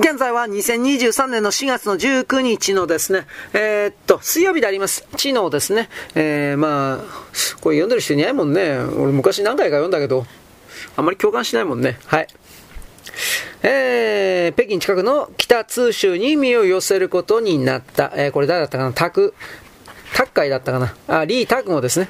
現在は2023年の4月の19日のですね、えー、っと、水曜日であります。知能ですね。えー、まあ、これ読んでる人いないもんね。俺昔何回か読んだけど、あんまり共感しないもんね。はい。えー、北京近くの北通州に身を寄せることになった。えー、これ誰だったかな？タク、タッカイだったかな？あ、リー・タクゴですね。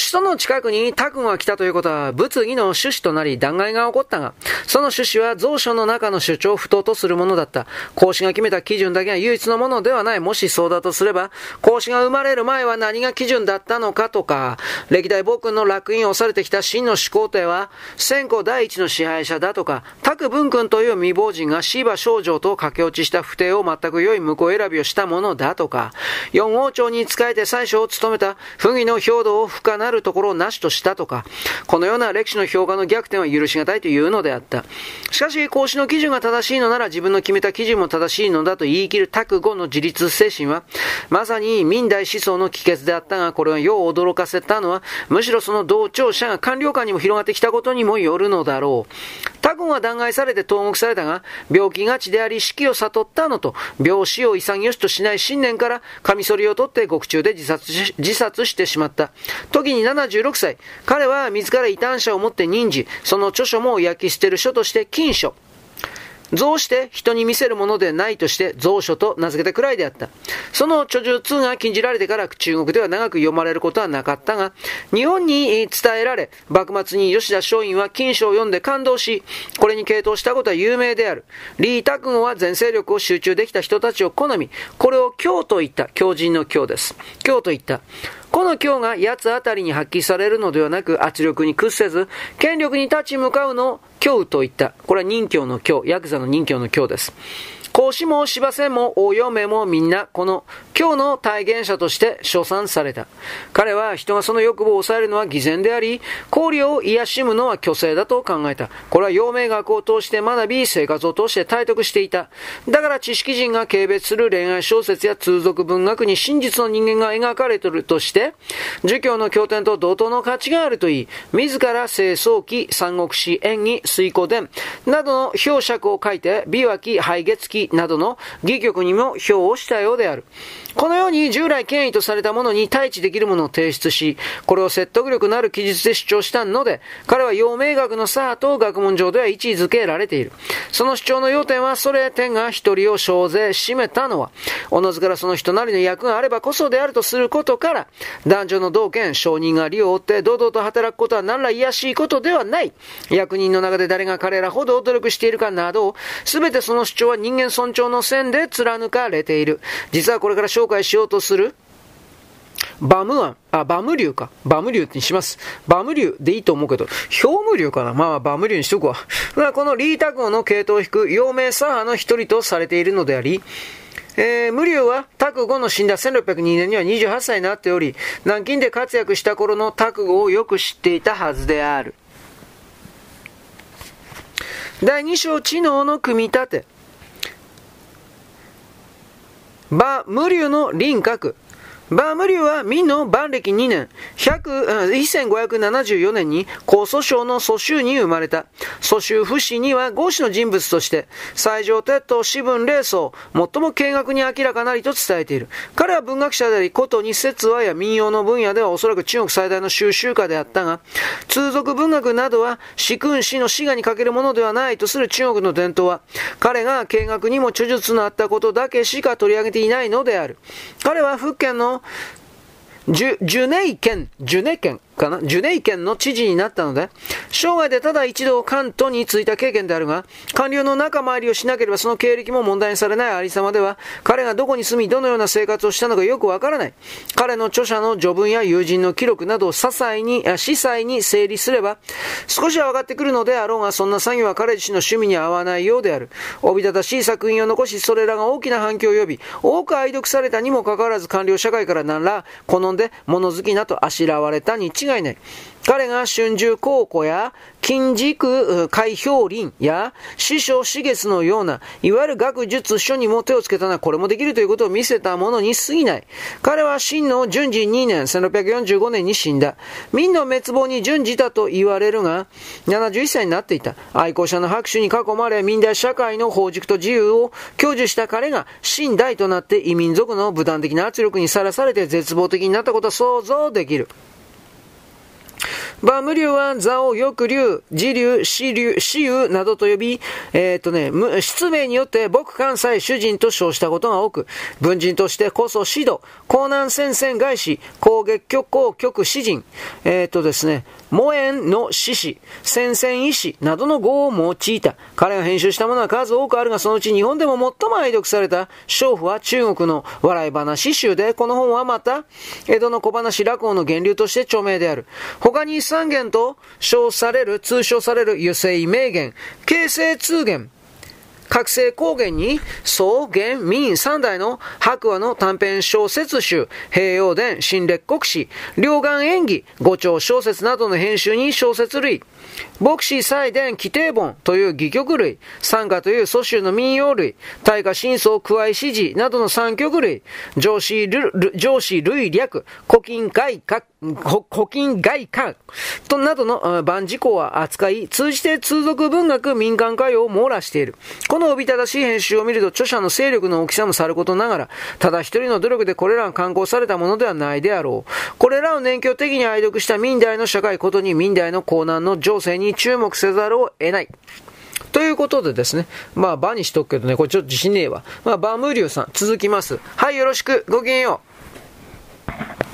首都の近くにタクが来たということは物議の趣旨となり弾劾が起こったが、その趣旨は蔵書の中の主張を不当とするものだった。孔子が決めた基準だけが唯一のものではない。もしそうだとすれば、孔子が生まれる前は何が基準だったのかとか、歴代暴君の楽印を押されてきた真の始皇帝は、先古第一の支配者だとか、タク文君という未亡人が芝少女と駆け落ちした不定を全く良い婿選びをしたものだとか、四王朝に仕えて最初を務めた不義の兵道を不可なるところをなしとしたとか、このような歴史の評価の逆転は許し難いというのであった。しかし、孔子の基準が正しいのなら自分の決めた基準も正しいのだと言い切る覚悟の自立精神は、まさに民代思想の帰結であったが、これはよう驚かせたのは、むしろその同調者が官僚間にも広がってきたことにもよるのだろう。他軍は弾劾されて投獄されたが、病気がちであり死期を悟ったのと、病死を潔しとしない信念から、カミソリを取って獄中で自殺し自殺してしまった。時に76歳、彼は自ら異端者を持って任じ、その著書も焼き捨てる書として禁書。増して人に見せるものでないとして蔵書と名付けたくらいであった。その著述が禁じられてから中国では長く読まれることはなかったが、日本に伝えられ、幕末に吉田松陰は金書を読んで感動し、これに傾倒したことは有名である。李卓吾は全勢力を集中できた人たちを好み、これを京と言った、狂人の京です。京と言った。この今日が八つあたりに発揮されるのではなく圧力に屈せず、権力に立ち向かうのを今日といった。これは任教の今日、ヤクザの任教の今日です。孔子も芝線も大嫁もみんなこの今日の体現者として称賛された。彼は人がその欲望を抑えるのは偽善であり、交流を癒しむのは虚勢だと考えた。これは陽明学を通して学び、生活を通して体得していた。だから知識人が軽蔑する恋愛小説や通俗文学に真実の人間が描かれているとして、儒教の経典と同等の価値があるといい、自ら清掃記、三国志、演技、水古伝などの表尺を書いて、美和記、廃月記などの戯曲にも表をしたようである。このように従来権威とされたものに対峙できるものを提出し、これを説得力のある記述で主張したので、彼は陽明学の左と学問上では位置づけられている。その主張の要点は、それ点が一人を小勢占めたのは、おのずからその人なりの役があればこそであるとすることから、男女の同権、承認が利を追って堂々と働くことは何ら癒しいことではない。役人の中で誰が彼らほど努力しているかなど、すべてその主張は人間尊重の線で貫かれている。実はこれから紹介しようとするバムアン、あ、バム竜か。バム竜にします。バム竜でいいと思うけど、表無竜かなまあ、バム竜にしとくわ。このリータ号の系統を引く陽明左派の一人とされているのであり、えー、無竜は、卓後の死んだ1602年には28歳になっており、南京で活躍した頃の卓後をよく知っていたはずである。第2章、知能の組み立て。馬無流の輪郭。バームリューは明の万暦2年、1574年に高祖省の祖州に生まれた。祖州不死には合子の人物として、西条鉄塔四分霊層、最も見学に明らかなりと伝えている。彼は文学者であり、ことに説話や民謡の分野ではおそらく中国最大の収集家であったが、通俗文学などは、死君死の死がにかけるものではないとする中国の伝統は、彼が見学にも著述のあったことだけしか取り上げていないのである。彼は福建のジュ、ジュネイ県、ジュネ県、かな？ジュネイ県の知事になったので、生涯でただ一度関東に就いた経験であるが、官僚の仲間入りをしなければその経歴も問題にされないありさまでは、彼がどこに住み、どのような生活をしたのかよくわからない。彼の著者の序文や友人の記録などを些細に、司祭に整理すれば、少しは分かってくるのであろうが、そんな作業は彼自身の趣味に合わないようである。おびただしい作品を残し、それらが大きな反響を呼び、多く愛読されたにもかかわらず官僚社会から何ら好んで物好きなとあしらわれたに違違いない。彼が春秋高校や金軸海氷林や師匠四月のような、いわゆる学術書にも手をつけたのはこれもできるということを見せたものに過ぎない。彼は真の順次2年、1645年に死んだ。民の滅亡に準じたと言われるが、71歳になっていた。愛好者の拍手に囲まれ、民代社会の法軸と自由を享受した彼が、真代となって異民族の武断的な圧力にさらされて絶望的になったことは想像できる。バム流は座を翼流、自流、死流、死流などと呼び、えー、っとね、失名によって僕関西主人と称したことが多く、文人としてこそ指導、江南戦線外史、攻撃局公局詩人、えー、っとですね、モエンの獅子、戦線医師などの語を用いた。彼が編集したものは数多くあるが、そのうち日本でも最も愛読された、娼婦は中国の笑い話集で、この本はまた、江戸の小話落語の源流として著名である。他に三元と称される、通称される油性名言、形成通言、覚醒高原に、草原民三代の白話の短編小説集、平洋伝、新列国史、両岸演技、五丁小説などの編集に小説類、牧師祭伝規定本という戯曲類、参加という祖宗の民謡類、大化真相加え指示などの三曲類、上司上司類略、古今外角、古今外観となどの万事項は扱い、通じて通俗文学民間歌謡を網羅している。このおびただしい編集を見ると著者の勢力の大きさもさることながら、ただ一人の努力でこれらが刊行されたものではないであろう。これらを年表的に愛読した民代の社会ことに民代の高難の情勢に注目せざるを得ない。ということでですね、まあ、場にしとくけどね、これちょっと自信ねえわ。まあ、バムーリューさん、続きます。はい、よろしく、ごきげんよう。